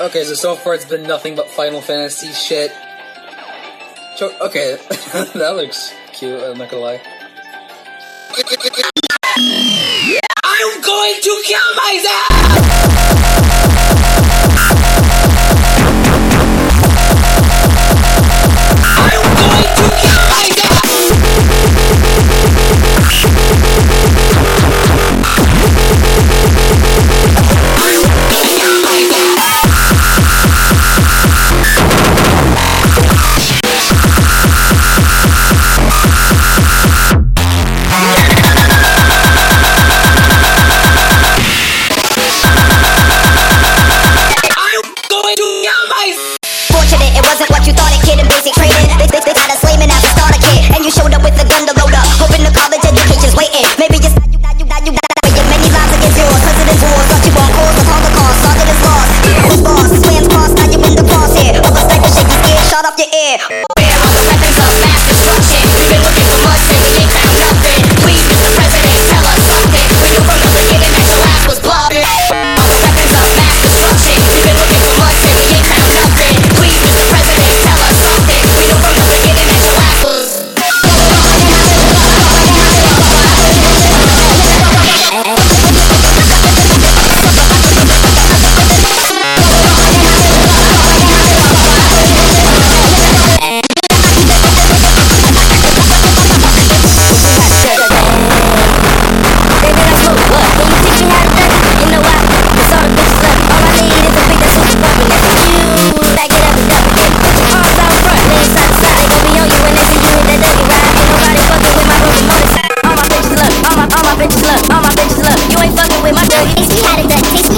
Okay, so so far it's been nothing but Final Fantasy shit. Okay, that looks cute. I'm not gonna lie. I'm going to kill myself. Yeah. Tasty had a good, Tasty